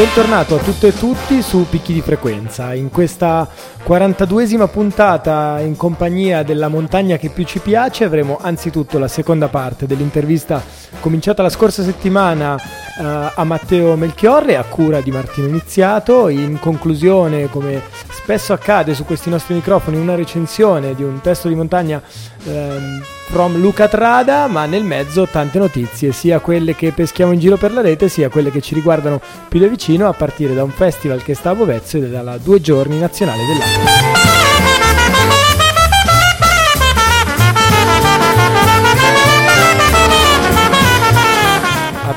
Bentornato a tutte e tutti su Picchi di Frequenza. In questa 42esima puntata in compagnia della montagna che più ci piace avremo anzitutto la seconda parte dell'intervista cominciata la scorsa settimana uh, a Matteo Melchiorre a cura di Martino Iniziato. In conclusione, come spesso accade su questi nostri microfoni, una recensione di un testo di montagna um, from Luca Trada, ma nel mezzo tante notizie, sia quelle che peschiamo in giro per la rete, sia quelle che ci riguardano più da vicino, a partire da un festival che sta a Bovezzo e dalla due giorni nazionale dell'acqua.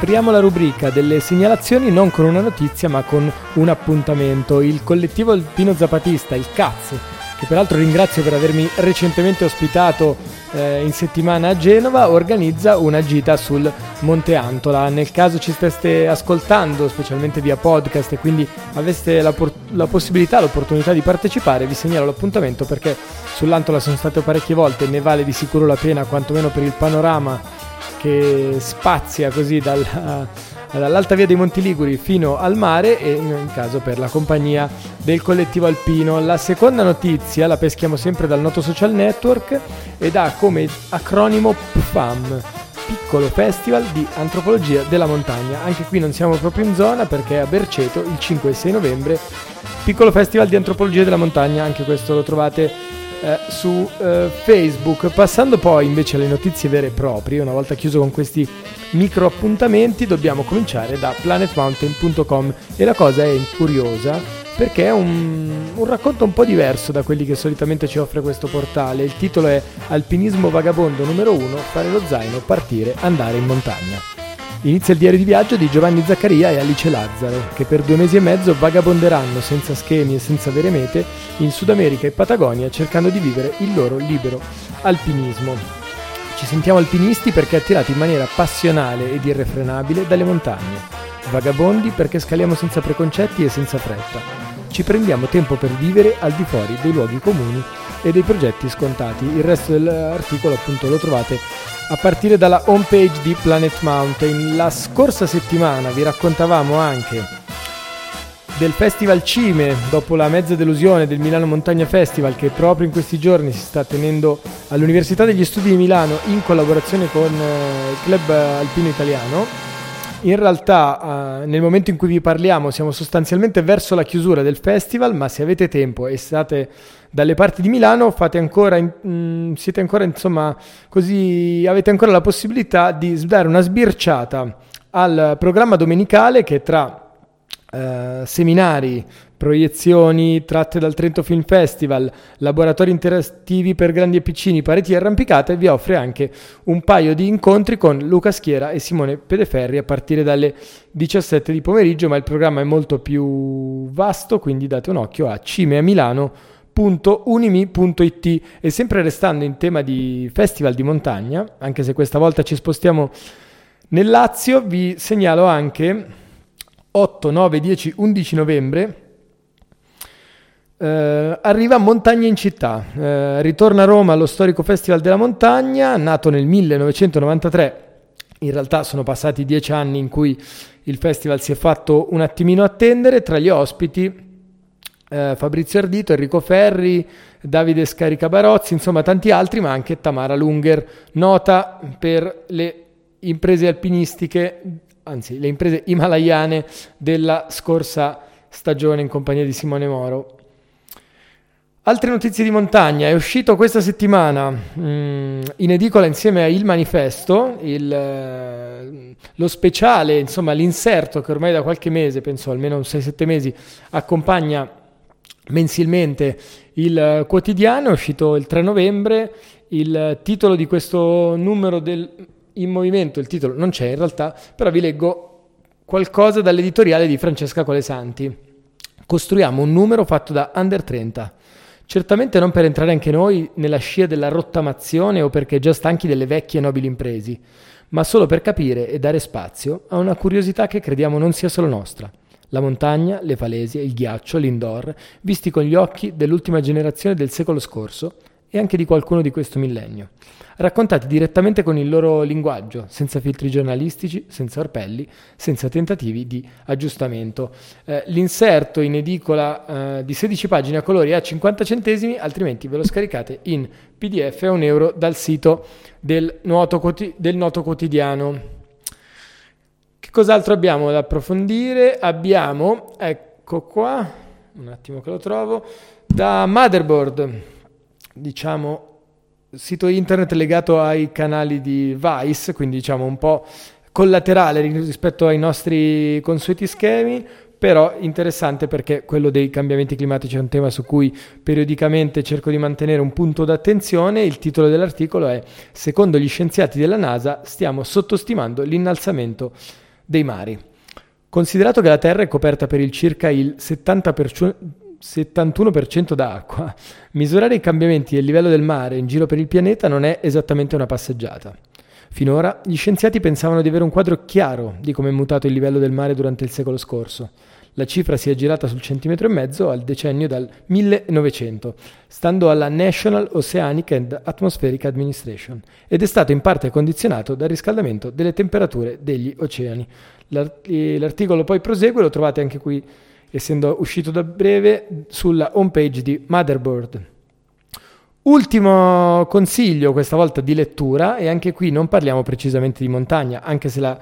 Apriamo la rubrica delle segnalazioni non con una notizia ma con un appuntamento. Il collettivo alpino zapatista, il CAZ, che peraltro ringrazio per avermi recentemente ospitato eh, in settimana a Genova, organizza una gita sul Monte Antola. Nel caso ci steste ascoltando, specialmente via podcast, e quindi aveste la, por- la possibilità, l'opportunità di partecipare, vi segnalo l'appuntamento perché sull'Antola sono stato parecchie volte e ne vale di sicuro la pena, quantomeno per il panorama che spazia così dalla dall'Alta Via dei Monti Liguri fino al mare e in caso per la compagnia del collettivo alpino. La seconda notizia la peschiamo sempre dal noto social network ed ha come acronimo PFAM, piccolo festival di antropologia della montagna. Anche qui non siamo proprio in zona perché a Berceto il 5 e 6 novembre. Piccolo festival di antropologia della montagna, anche questo lo trovate eh, su eh, Facebook. Passando poi invece alle notizie vere e proprie, una volta chiuso con questi micro appuntamenti, dobbiamo cominciare da planetmountain.com e la cosa è curiosa perché è un, un, racconto un po' diverso da quelli che solitamente ci offre questo portale. Il titolo è Alpinismo vagabondo numero 1, fare lo zaino, partire, andare in montagna. Inizia il diario di viaggio di Giovanni Zaccaria e Alice Lazzaro, che per due mesi e mezzo vagabonderanno senza schemi e senza vere mete in Sud America e Patagonia cercando di vivere il loro libero alpinismo. Ci sentiamo alpinisti perché attirati in maniera passionale ed irrefrenabile dalle montagne, vagabondi perché scaliamo senza preconcetti e senza fretta. Ci prendiamo tempo per vivere al di fuori dei luoghi comuni e dei progetti scontati. Il resto dell'articolo appunto lo trovate a partire dalla homepage di Planet Mountain. La scorsa settimana vi raccontavamo anche del Festival Cime, dopo la mezza delusione del Milano Montagna Festival che proprio in questi giorni si sta tenendo all'Università degli Studi di Milano in collaborazione con eh, il Club Alpino Italiano. In realtà eh, nel momento in cui vi parliamo siamo sostanzialmente verso la chiusura del festival, ma se avete tempo e state dalle parti di Milano ancora, mh, mm, siete ancora insomma così, avete ancora la possibilità di dare una sbirciata al programma domenicale che tra Uh, seminari, proiezioni tratte dal Trento Film Festival, laboratori interattivi per grandi e piccini, pareti arrampicate, vi offre anche un paio di incontri con Luca Schiera e Simone Pedeferri a partire dalle 17 di pomeriggio, ma il programma è molto più vasto, quindi date un occhio a Cime a Milano www.unimi.it e sempre restando in tema di festival di montagna, anche se questa volta ci spostiamo nel Lazio, vi segnalo anche 8, 9, 10, 11 novembre Uh, arriva Montagna in città, uh, ritorna a Roma allo storico Festival della Montagna, nato nel 1993. In realtà sono passati dieci anni in cui il festival si è fatto un attimino attendere. Tra gli ospiti eh, Fabrizio Ardito, Enrico Ferri, Davide Scarica Barozzi, insomma tanti altri, ma anche Tamara Lunger, nota per le imprese alpinistiche, anzi le imprese himalayane della scorsa stagione in compagnia di Simone Moro. Altre notizie di montagna, è uscito questa settimana mh, mm, in edicola insieme a Il Manifesto, il, eh, lo speciale, insomma l'inserto che ormai da qualche mese, penso almeno 6-7 mesi, accompagna mensilmente il quotidiano, è uscito il 3 novembre, il titolo di questo numero del In Movimento, il titolo non c'è in realtà, però vi leggo qualcosa dall'editoriale di Francesca Colesanti. Costruiamo un numero fatto da under 30. Certamente non per entrare anche noi nella scia della rottamazione o perché già stanchi delle vecchie nobili impresi, ma solo per capire e dare spazio a una curiosità che crediamo non sia solo nostra. La montagna, le falesie, il ghiaccio, l'indoor, visti con gli occhi dell'ultima generazione del secolo scorso e anche di qualcuno di questo millennio raccontati direttamente con il loro linguaggio, senza filtri giornalistici, senza orpelli, senza tentativi di aggiustamento. Eh, l'inserto in edicola eh, di 16 pagine a colori a 50 centesimi, altrimenti ve lo scaricate in PDF a un euro dal sito del Quoti- del Noto Quotidiano. Che cos'altro abbiamo da approfondire? Abbiamo, ecco qua, un attimo che lo trovo, da Motherboard, diciamo sito internet legato ai canali di Vice, quindi diciamo un po' collaterale rispetto ai nostri consueti schemi, però interessante perché quello dei cambiamenti climatici è un tema su cui periodicamente cerco di mantenere un punto d'attenzione. Il titolo dell'articolo è Secondo gli scienziati della NASA stiamo sottostimando l'innalzamento dei mari. Considerato che la Terra è coperta per il circa il 70%, 71% d'acqua. Misurare i cambiamenti del livello del mare in giro per il pianeta non è esattamente una passeggiata. Finora gli scienziati pensavano di avere un quadro chiaro di come è mutato il livello del mare durante il secolo scorso. La cifra si è girata sul centimetro e mezzo al decennio dal 1900, stando alla National Oceanic and Atmospheric Administration, ed è stato in parte condizionato dal riscaldamento delle temperature degli oceani. L'articolo poi prosegue, lo trovate anche qui essendo uscito da breve sulla homepage di Motherboard. Ultimo consiglio, questa volta di lettura, e anche qui non parliamo precisamente di montagna, anche se la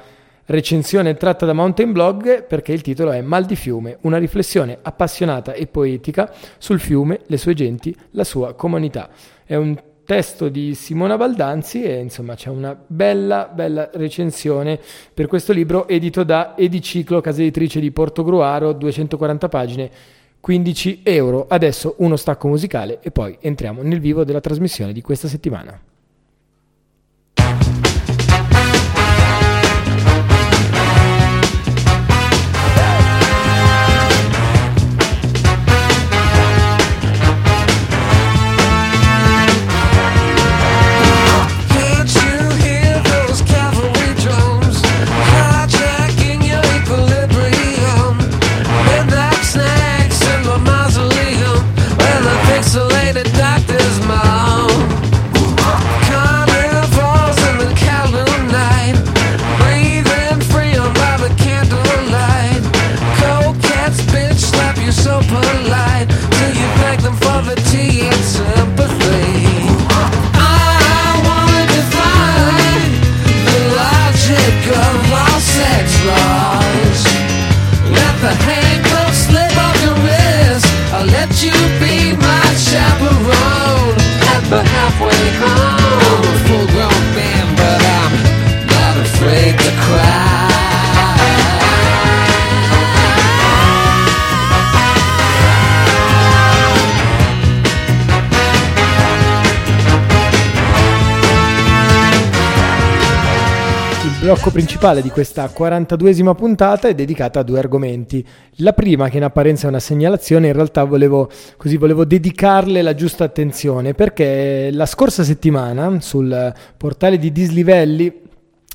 recensione è tratta da Mountain Blog perché il titolo è Mal di fiume, una riflessione appassionata e poetica sul fiume, le sue genti, la sua comunità. È un testo di Simona Baldanzi e insomma c'è una bella, bella recensione per questo libro edito da Ediciclo, casa editrice di Portogruaro, 240 pagine, 15 euro. Adesso uno stacco musicale e poi entriamo nel vivo della trasmissione di questa settimana. Blocco principale di questa 42esima puntata è dedicata a due argomenti. La prima, che in apparenza è una segnalazione, in realtà volevo, così, volevo dedicarle la giusta attenzione perché la scorsa settimana sul portale di Dislivelli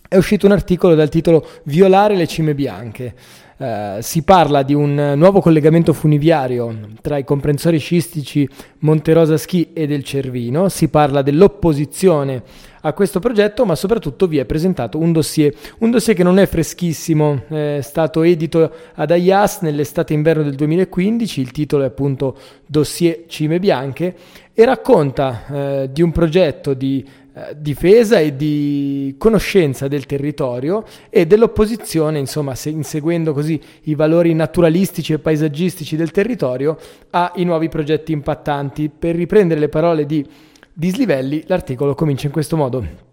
è uscito un articolo dal titolo Violare le cime bianche. Uh, si parla di un nuovo collegamento funiviario tra i comprensori scistici Monterosa Ski e del Cervino, si parla dell'opposizione a questo progetto, ma soprattutto vi è presentato un dossier, un dossier che non è freschissimo, è stato edito ad Ayas nell'estate-inverno del 2015, il titolo è appunto Dossier Cime Bianche e racconta eh, di un progetto di eh, difesa e di conoscenza del territorio e dell'opposizione, insomma, se, inseguendo così i valori naturalistici e paesaggistici del territorio, ai nuovi progetti impattanti. Per riprendere le parole di Dislivelli, l'articolo comincia in questo modo.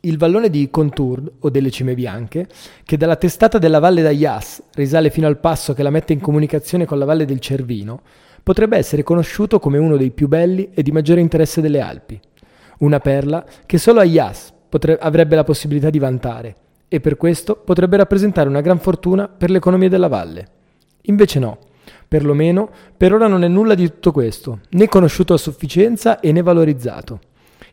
Il vallone di Contour, o delle cime bianche, che dalla testata della valle d'Ayas risale fino al passo che la mette in comunicazione con la valle del Cervino, potrebbe essere conosciuto come uno dei più belli e di maggiore interesse delle Alpi. Una perla che solo Ayas potre- avrebbe la possibilità di vantare, e per questo potrebbe rappresentare una gran fortuna per l'economia della valle. Invece no, Perlomeno, per ora non è nulla di tutto questo, né conosciuto a sufficienza e né valorizzato.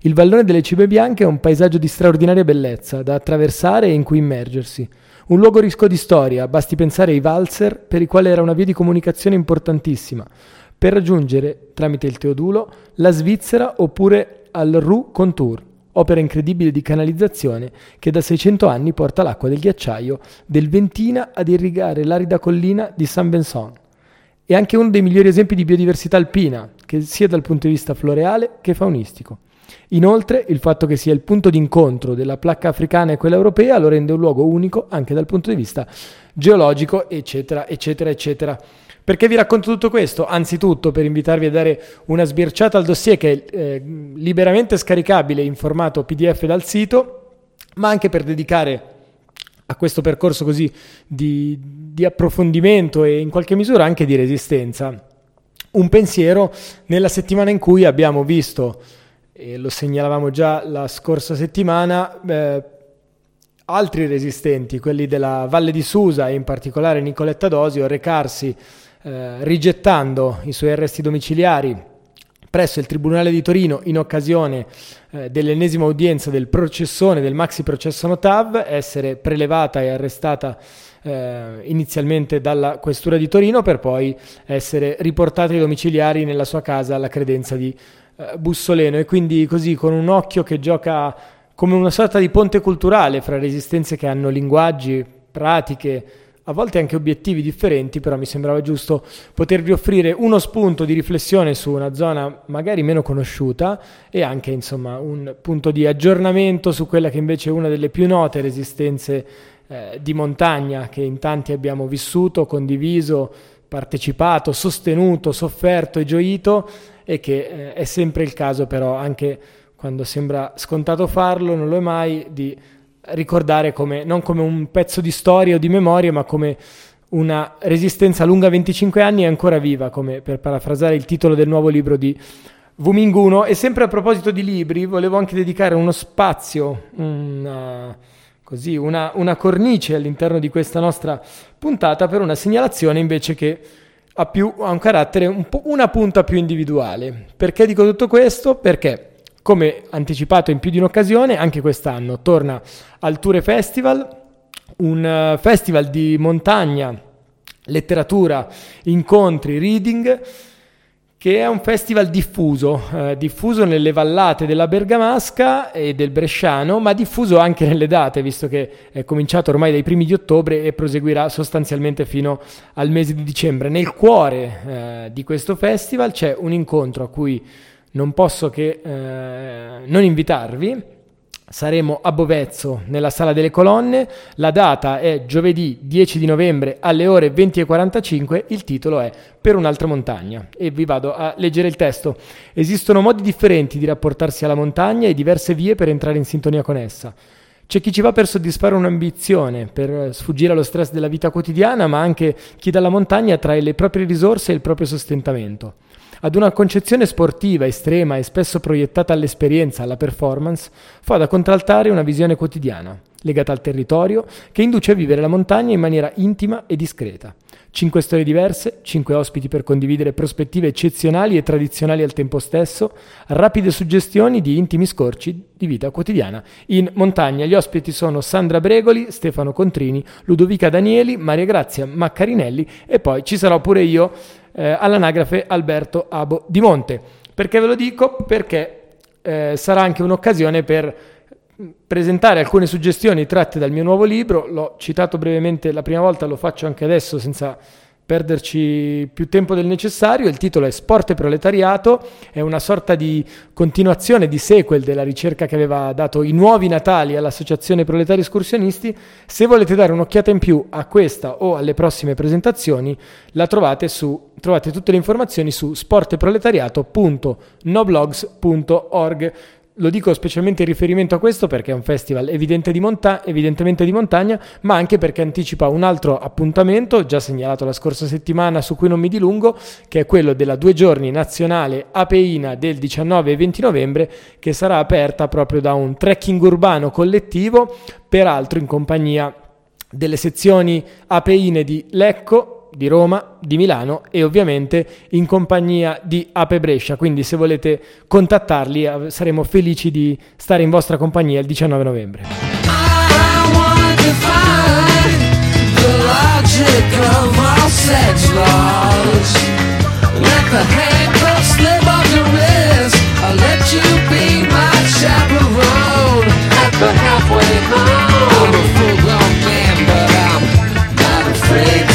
Il vallone delle Cibe Bianche è un paesaggio di straordinaria bellezza, da attraversare e in cui immergersi. Un luogo ricco di storia, basti pensare ai valzer, per i quali era una via di comunicazione importantissima, per raggiungere, tramite il Teodulo, la Svizzera oppure al Rue Contour, opera incredibile di canalizzazione che da 600 anni porta l'acqua del ghiacciaio del Ventina ad irrigare l'arida collina di Saint Vincent. È anche uno dei migliori esempi di biodiversità alpina, sia dal punto di vista floreale che faunistico. Inoltre, il fatto che sia il punto d'incontro della placca africana e quella europea lo rende un luogo unico anche dal punto di vista geologico, eccetera, eccetera, eccetera. Perché vi racconto tutto questo? Anzitutto per invitarvi a dare una sbirciata al dossier che è eh, liberamente scaricabile in formato PDF dal sito, ma anche per dedicare a questo percorso così di, di approfondimento e in qualche misura anche di resistenza. Un pensiero nella settimana in cui abbiamo visto, e lo segnalavamo già la scorsa settimana, eh, altri resistenti, quelli della Valle di Susa e in particolare Nicoletta Dosio, recarsi eh, rigettando i suoi arresti domiciliari presso il Tribunale di Torino in occasione eh, dell'ennesima udienza del processone del maxi processo Notav, essere prelevata e arrestata eh, inizialmente dalla Questura di Torino per poi essere riportata ai domiciliari nella sua casa alla credenza di eh, Bussoleno. E quindi così con un occhio che gioca come una sorta di ponte culturale fra resistenze che hanno linguaggi, pratiche, a volte anche obiettivi differenti, però mi sembrava giusto potervi offrire uno spunto di riflessione su una zona magari meno conosciuta e anche insomma un punto di aggiornamento su quella che invece è una delle più note resistenze eh, di montagna che in tanti abbiamo vissuto, condiviso, partecipato, sostenuto, sofferto e gioito e che eh, è sempre il caso però anche quando sembra scontato farlo, non lo è mai, di ricordare come, non come un pezzo di storia o di memoria, ma come una resistenza lunga 25 anni e ancora viva, come per parafrasare il titolo del nuovo libro di Vuminguno. E sempre a proposito di libri, volevo anche dedicare uno spazio, una, così, una, una cornice all'interno di questa nostra puntata per una segnalazione invece che ha, più, ha un carattere un una punta più individuale. Perché dico tutto questo? Perché come anticipato in più di un'occasione, anche quest'anno torna al Ture Festival, un eh, festival di montagna, letteratura, incontri, reading, che è un festival diffuso, eh, diffuso nelle vallate della Bergamasca e del Bresciano, ma diffuso anche nelle date, visto che è cominciato ormai dai primi di ottobre e proseguirà sostanzialmente fino al mese di dicembre. Nel cuore eh, di questo festival c'è un incontro a cui non posso che eh, non invitarvi. Saremo a Bovezzo nella Sala delle Colonne, la data è giovedì 10 di novembre alle ore 20.45, il titolo è Per un'altra montagna e vi vado a leggere il testo. Esistono modi differenti di rapportarsi alla montagna e diverse vie per entrare in sintonia con essa. C'è chi ci va per soddisfare un'ambizione, per sfuggire allo stress della vita quotidiana, ma anche chi dalla montagna trae le proprie risorse e il proprio sostentamento. Ad una concezione sportiva, estrema e spesso proiettata all'esperienza, alla performance, fa da contraltare una visione quotidiana, legata al territorio, che induce a vivere la montagna in maniera intima e discreta. Cinque storie diverse, cinque ospiti per condividere prospettive eccezionali e tradizionali al tempo stesso, rapide suggestioni di intimi scorci di vita quotidiana. In montagna gli ospiti sono Sandra Bregoli, Stefano Contrini, Ludovica Danieli, Maria Grazia Maccarinelli e poi ci sarò pure io eh, all'anagrafe Alberto Abo di Monte. Perché ve lo dico? Perché eh, sarà anche un'occasione per presentare alcune suggestioni tratte dal mio nuovo libro. L'ho citato brevemente la prima volta, lo faccio anche adesso senza perderci più tempo del necessario. Il titolo è Sport e proletariato, è una sorta di continuazione, di sequel della ricerca che aveva dato i nuovi Natali all'Associazione Proletari Escursionisti. Se volete dare un'occhiata in più a questa o alle prossime presentazioni, la trovate su trovate tutte le informazioni su sporteproletariato.noblogs.org. Lo dico specialmente in riferimento a questo perché è un festival evidente di monta- evidentemente di montagna, ma anche perché anticipa un altro appuntamento già segnalato la scorsa settimana su cui non mi dilungo, che è quello della due giorni nazionale Apeina del 19 e 20 novembre, che sarà aperta proprio da un trekking urbano collettivo, peraltro in compagnia delle sezioni Apeine di Lecco, di Roma, di Milano e ovviamente in compagnia di Ape Brescia, quindi se volete contattarli eh, saremo felici di stare in vostra compagnia il 19 novembre. the halfway home. I'm a full grown man, but I'm not afraid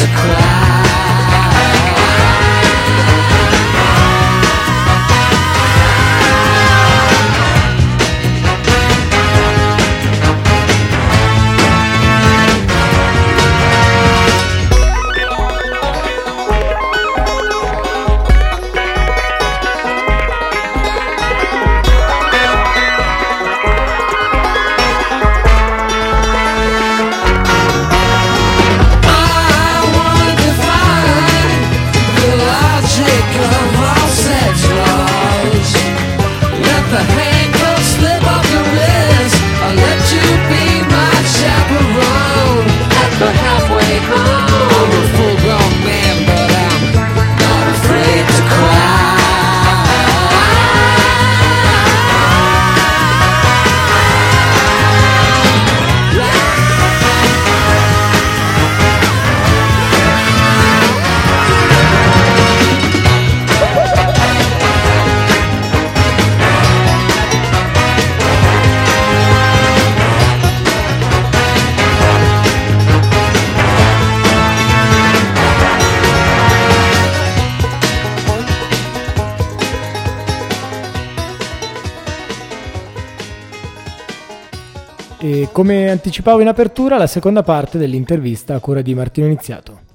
come anticipavo in apertura, la seconda parte dell'intervista a cura di Martino Iniziato.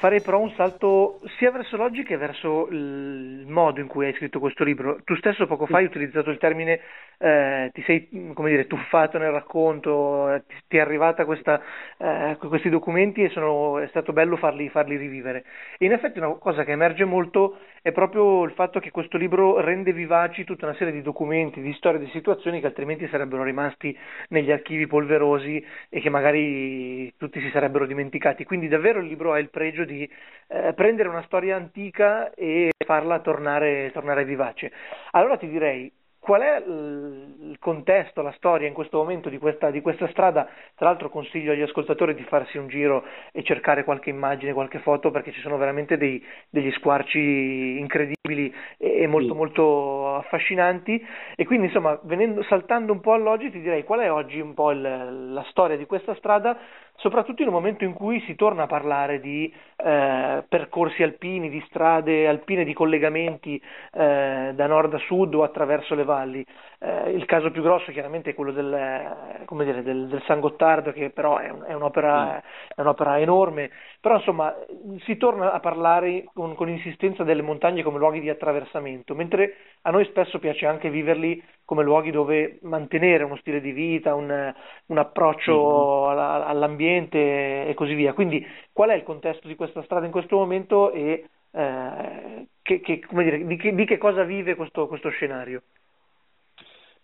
Farei però un salto sia verso l'oggi che verso il modo in cui hai scritto questo libro. Tu stesso poco fa hai utilizzato il termine, eh, ti sei dire, tuffato nel racconto, eh, ti, ti, è arrivata questa, eh, questi documenti e sono, è stato bello farli, farli, rivivere. E in effetti una cosa che emerge molto è proprio il fatto che questo libro rende vivaci tutta una serie di documenti, di storie, di situazioni che altrimenti sarebbero rimasti negli archivi polverosi e che magari tutti si sarebbero dimenticati. Quindi davvero il libro ha il pregio di eh, prendere una storia antica e farla tornare, tornare vivace. Allora ti direi, qual è il contesto, la storia in questo momento di questa, di questa, strada? Tra l'altro consiglio agli ascoltatori di farsi un giro e cercare qualche immagine, qualche foto perché ci sono veramente dei, degli squarci incredibili e, molto molto affascinanti e quindi insomma venendo, saltando un po' all'oggi ti direi qual è oggi un po' il, la storia di questa strada soprattutto in un momento in cui si torna a parlare di eh, percorsi alpini, di strade alpine, di collegamenti eh, da nord a sud o attraverso le valli. Eh, il caso più grosso chiaramente è quello del, dire, del, del San Gottardo, che però è, un, è, un'opera, mm. è, un'opera, enorme, però insomma si torna a parlare con, con insistenza delle montagne come luoghi di attraversamento, mentre a noi spesso piace anche viverli come luoghi dove mantenere uno stile di vita, un, un approccio mm-hmm. alla, all'ambiente e così via. Quindi qual è il contesto di questa strada in questo momento e eh, che, che, dire, di, che, di, che, cosa vive questo, questo scenario?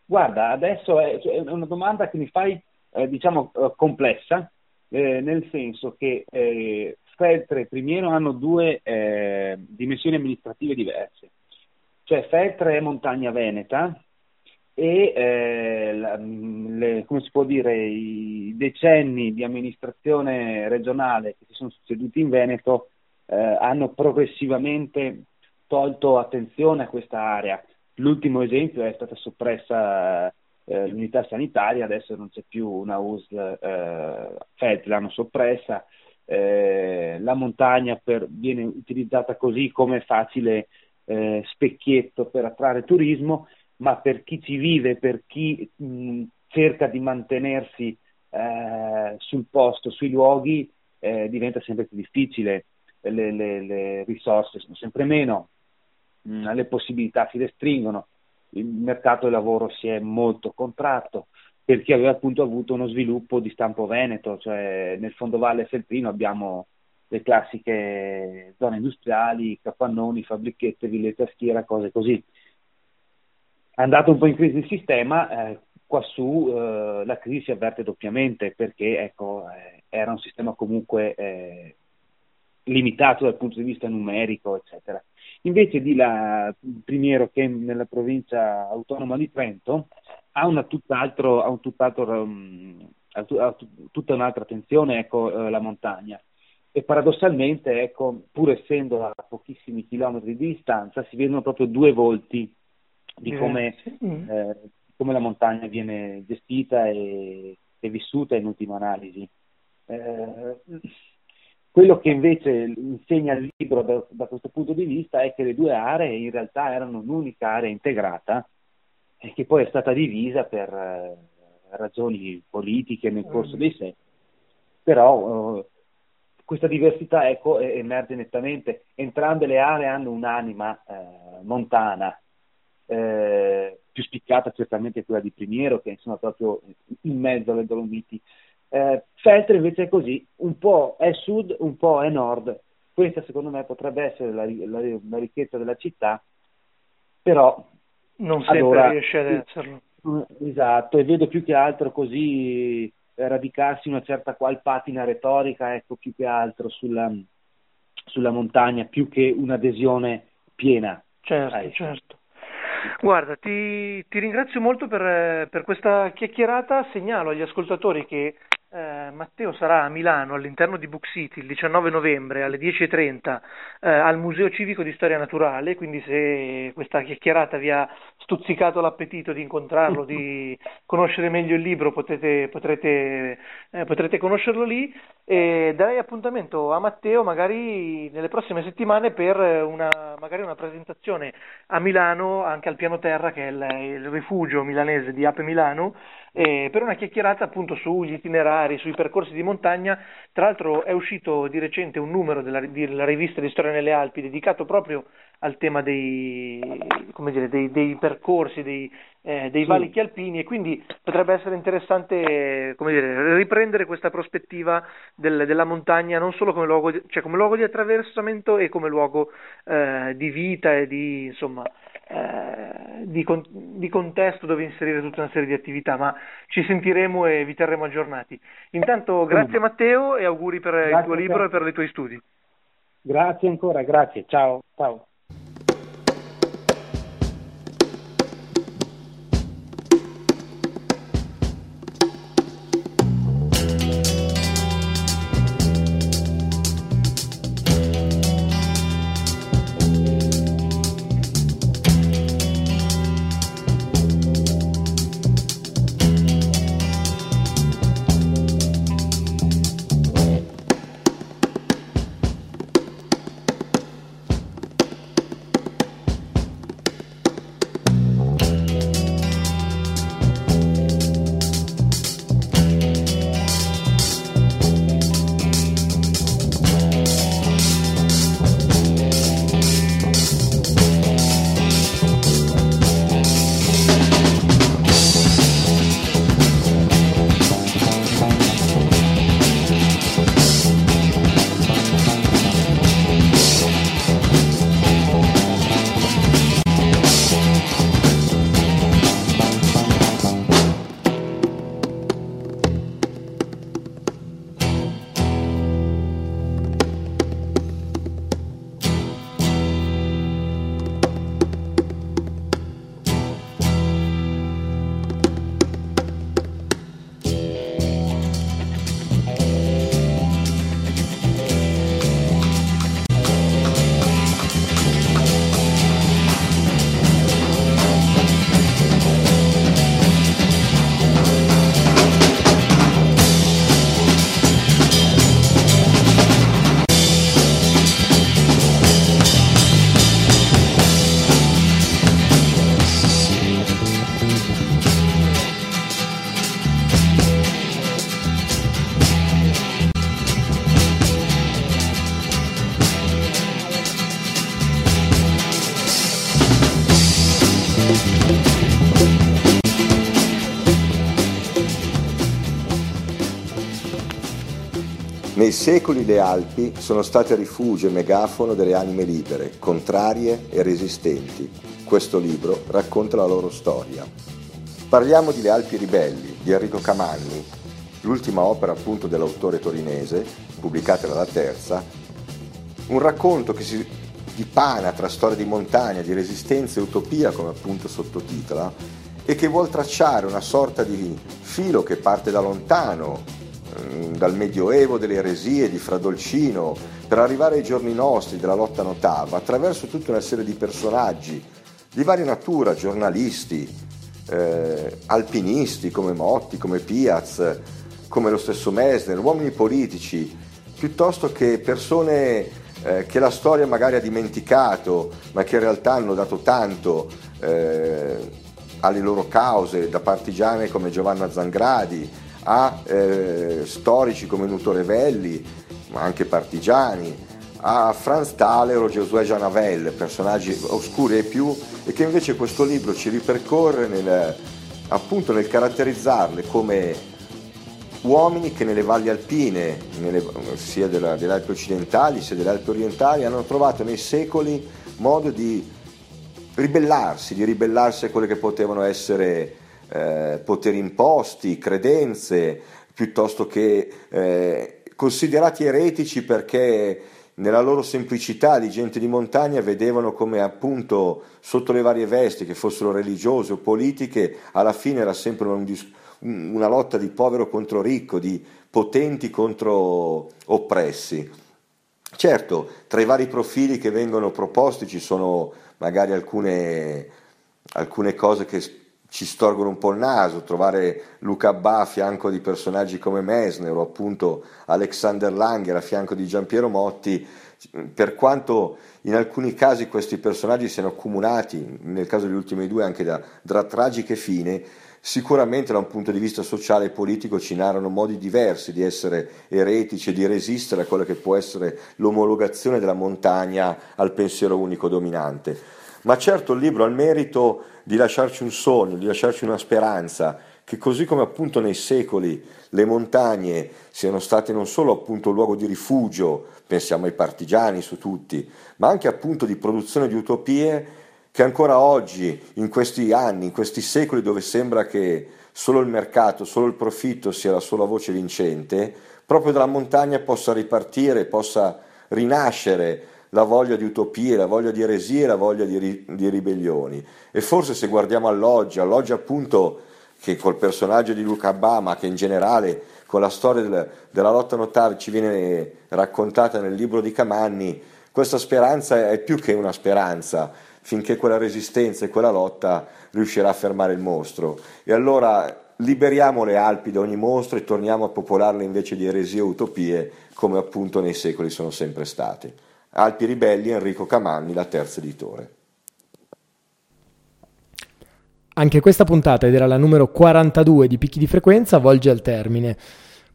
Guarda, adesso è, cioè, è, una domanda che mi fai, eh, diciamo, eh, complessa, eh, nel senso che eh, Feltre e Primiero hanno due eh, dimensioni amministrative diverse. Cioè Feltre è montagna veneta e eh, la, le, come si può dire, i decenni di amministrazione regionale che si sono succeduti in Veneto hanno progressivamente tolto attenzione a questa area L'ultimo esempio è stata soppressa eh, l'unità sanitaria, adesso non c'è più una USL eh, FED, l'hanno soppressa, eh, la montagna per, viene utilizzata così come facile eh, specchietto per attrarre turismo, ma per chi ci vive, per chi mh, cerca di mantenersi eh, sul posto, sui luoghi, eh, diventa sempre più difficile, le, le, le risorse sono sempre meno, mh, le possibilità si restringono, il mercato del lavoro si è molto contratto perché aveva appunto avuto uno sviluppo di stampo veneto, cioè nel fondovalle Feltrino abbiamo le classiche zone industriali, capannoni, fabbrichette, villette a schiera, cose così. Andato un po' in crisi il sistema, eh, quassù eh, la crisi si avverte doppiamente perché ecco, eh, era un sistema comunque eh, limitato dal punto di vista numerico, eccetera. Invece di la Primiero, che è nella provincia autonoma di Trento, ha, una tutt'altro, ha un tutt'altro, um, ha tutta un'altra attenzione ecco, eh, la montagna. E paradossalmente, ecco, pur essendo a pochissimi chilometri di distanza, si vedono proprio due volti di come, mm. eh, come la montagna viene gestita e, e vissuta in ultima analisi. Eh, quello che invece insegna il libro da, da, questo punto di vista è che le due aree in realtà erano un'unica area integrata e che poi è stata divisa per eh, ragioni politiche nel corso mm. dei secoli. Però eh, questa diversità ecco, emerge nettamente. Entrambe le aree hanno un'anima eh, montana, eh, più spiccata certamente quella di Primiero, che è proprio in mezzo alle Dolomiti, eh, Feltre invece è così, un po' è sud, un po' è nord. Questa secondo me potrebbe essere la, la, la ricchezza della città, però non sempre allora, riesce ad esserlo. Esatto, e vedo più che altro così radicarsi una certa qual patina retorica, ecco, più che altro sulla, sulla montagna, più che un'adesione piena. Certo, certo. Guarda, ti, ti ringrazio molto per, per, questa chiacchierata, segnalo agli ascoltatori che eh, Matteo sarà a Milano all'interno di Book City il 19 novembre alle 10.30 eh, al Museo Civico di Storia Naturale, quindi se questa chiacchierata vi ha stuzzicato l'appetito di incontrarlo, di conoscere meglio il libro, potete, potrete, eh, potrete conoscerlo lì. E darei appuntamento a Matteo magari nelle prossime settimane per una, magari una presentazione a Milano, anche al piano terra che è il, il rifugio milanese di Ape Milano, eh, per una chiacchierata appunto sugli itinerari, sui percorsi di montagna. Tra l'altro è uscito di recente un numero della, della rivista di Storia nelle Alpi dedicato proprio al tema dei, dire, dei, dei percorsi, dei, eh, dei sì. valichi alpini e quindi potrebbe essere interessante dire, riprendere questa prospettiva del, della montagna non solo come luogo, di, cioè come luogo di attraversamento e come luogo eh, di vita e di, insomma, eh, di, con, di, contesto dove inserire tutta una serie di attività, ma ci sentiremo e vi terremo aggiornati. Intanto grazie Matteo e auguri per grazie il tuo libro e per i tuoi studi. Grazie ancora, grazie, ciao. ciao. Secoli le Alpi sono state rifugio e megafono delle anime libere, contrarie e resistenti. Questo libro racconta la loro storia. Parliamo di Le Alpi ribelli di Enrico Camanni, l'ultima opera appunto dell'autore torinese, pubblicata dalla terza, Un racconto che si dipana tra storia di montagna, di resistenza e utopia, come appunto sottotitola, e che vuol tracciare una sorta di filo che parte da lontano, dal medioevo delle eresie di Fradolcino, per arrivare ai giorni nostri della lotta notava, attraverso tutta una serie di personaggi di varia natura, giornalisti, eh, alpinisti come Motti, come Piaz, come lo stesso Messner, uomini politici, piuttosto che persone eh, che la storia magari ha dimenticato, ma che in realtà hanno dato tanto eh, alle loro cause, da partigiane come Giovanna Zangradi, a eh, storici come Nuto Revelli, ma anche partigiani, a Franz Thaler o Giosuè Janavel, personaggi oscuri e più, e che invece questo libro ci ripercorre nel, appunto nel caratterizzarle come uomini che nelle valli alpine, nelle, sia della, delle Alpi occidentali sia delle Alpi orientali, hanno trovato nei secoli modo di ribellarsi, di ribellarsi a quelle che potevano essere eh, poteri imposti, credenze, piuttosto che eh, considerati eretici perché nella loro semplicità di gente di montagna vedevano come appunto sotto le varie vesti, che fossero religiose o politiche, alla fine era sempre un una lotta di povero contro ricco, di potenti contro oppressi. Certo, tra i vari profili che vengono proposti ci sono magari alcune, alcune cose che ci storgono un po' il naso, trovare Luca Abba a fianco di personaggi come Messner o appunto Alexander Langer a fianco di Giampiero Motti, per quanto in alcuni casi questi personaggi siano accomunati, nel caso degli ultimi due anche da, da tragiche fine, Sicuramente da un punto di vista sociale e politico ci narrano modi diversi di essere eretici e di resistere a quella che può essere l'omologazione della montagna al pensiero unico dominante. Ma certo il libro ha il merito di lasciarci un sogno, di lasciarci una speranza, che così come appunto nei secoli le montagne siano state non solo appunto luogo di rifugio, pensiamo ai partigiani su tutti, ma anche appunto di produzione di utopie, che ancora oggi, in questi anni, in questi secoli dove sembra che solo il mercato, solo il profitto sia la sola voce vincente, proprio dalla montagna possa ripartire, possa rinascere la voglia di utopie, la voglia di eresie, la voglia di, ri- di ribellioni. E forse se guardiamo all'oggi, all'oggi appunto che col personaggio di Luca Abba, che in generale con la storia del, della lotta notare ci viene raccontata nel libro di Camanni, questa speranza è più che una speranza, finché quella resistenza e quella lotta riuscirà a fermare il mostro. E allora liberiamo le Alpi da ogni mostro e torniamo a popolarle invece di eresie e utopie come appunto nei secoli sono sempre state. Alpi Ribelli, Enrico Camanni, la terza editore. Anche questa puntata, ed era la numero 42 di Picchi di Frequenza, volge al termine.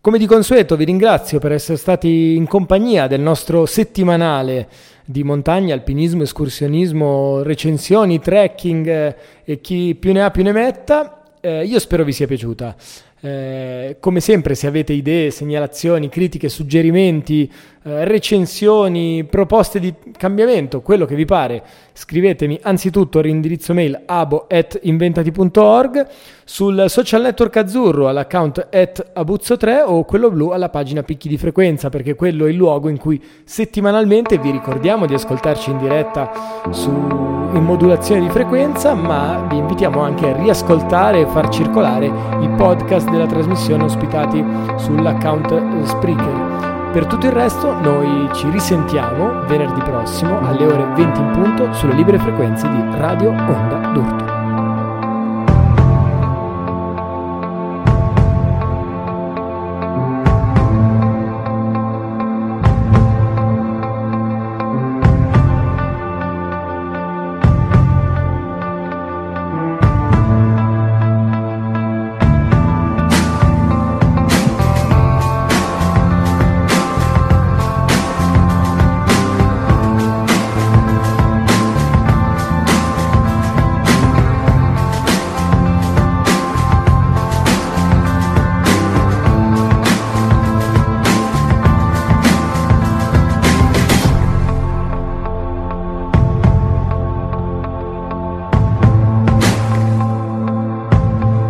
Come di consueto vi ringrazio per essere stati in compagnia del nostro settimanale di montagna, alpinismo, escursionismo, recensioni, trekking eh, e chi più ne ha più ne metta. Eh, io spero vi sia piaciuta. Eh, come sempre, se avete idee, segnalazioni, critiche, suggerimenti, eh, recensioni, proposte di cambiamento, quello che vi pare, scrivetemi anzitutto all'indirizzo mail abo.inventati.org, sul social network azzurro all'account at abuzzo3 o quello blu alla pagina picchi di frequenza, perché quello è il luogo in cui settimanalmente vi ricordiamo di ascoltarci in diretta su, in modulazione di frequenza, ma vi invitiamo anche a riascoltare e far circolare i podcast della trasmissione ospitati sull'account Spreaker. Per tutto il resto noi ci risentiamo venerdì prossimo alle ore 20 in punto sulle libere frequenze di Radio Onda d'Urto.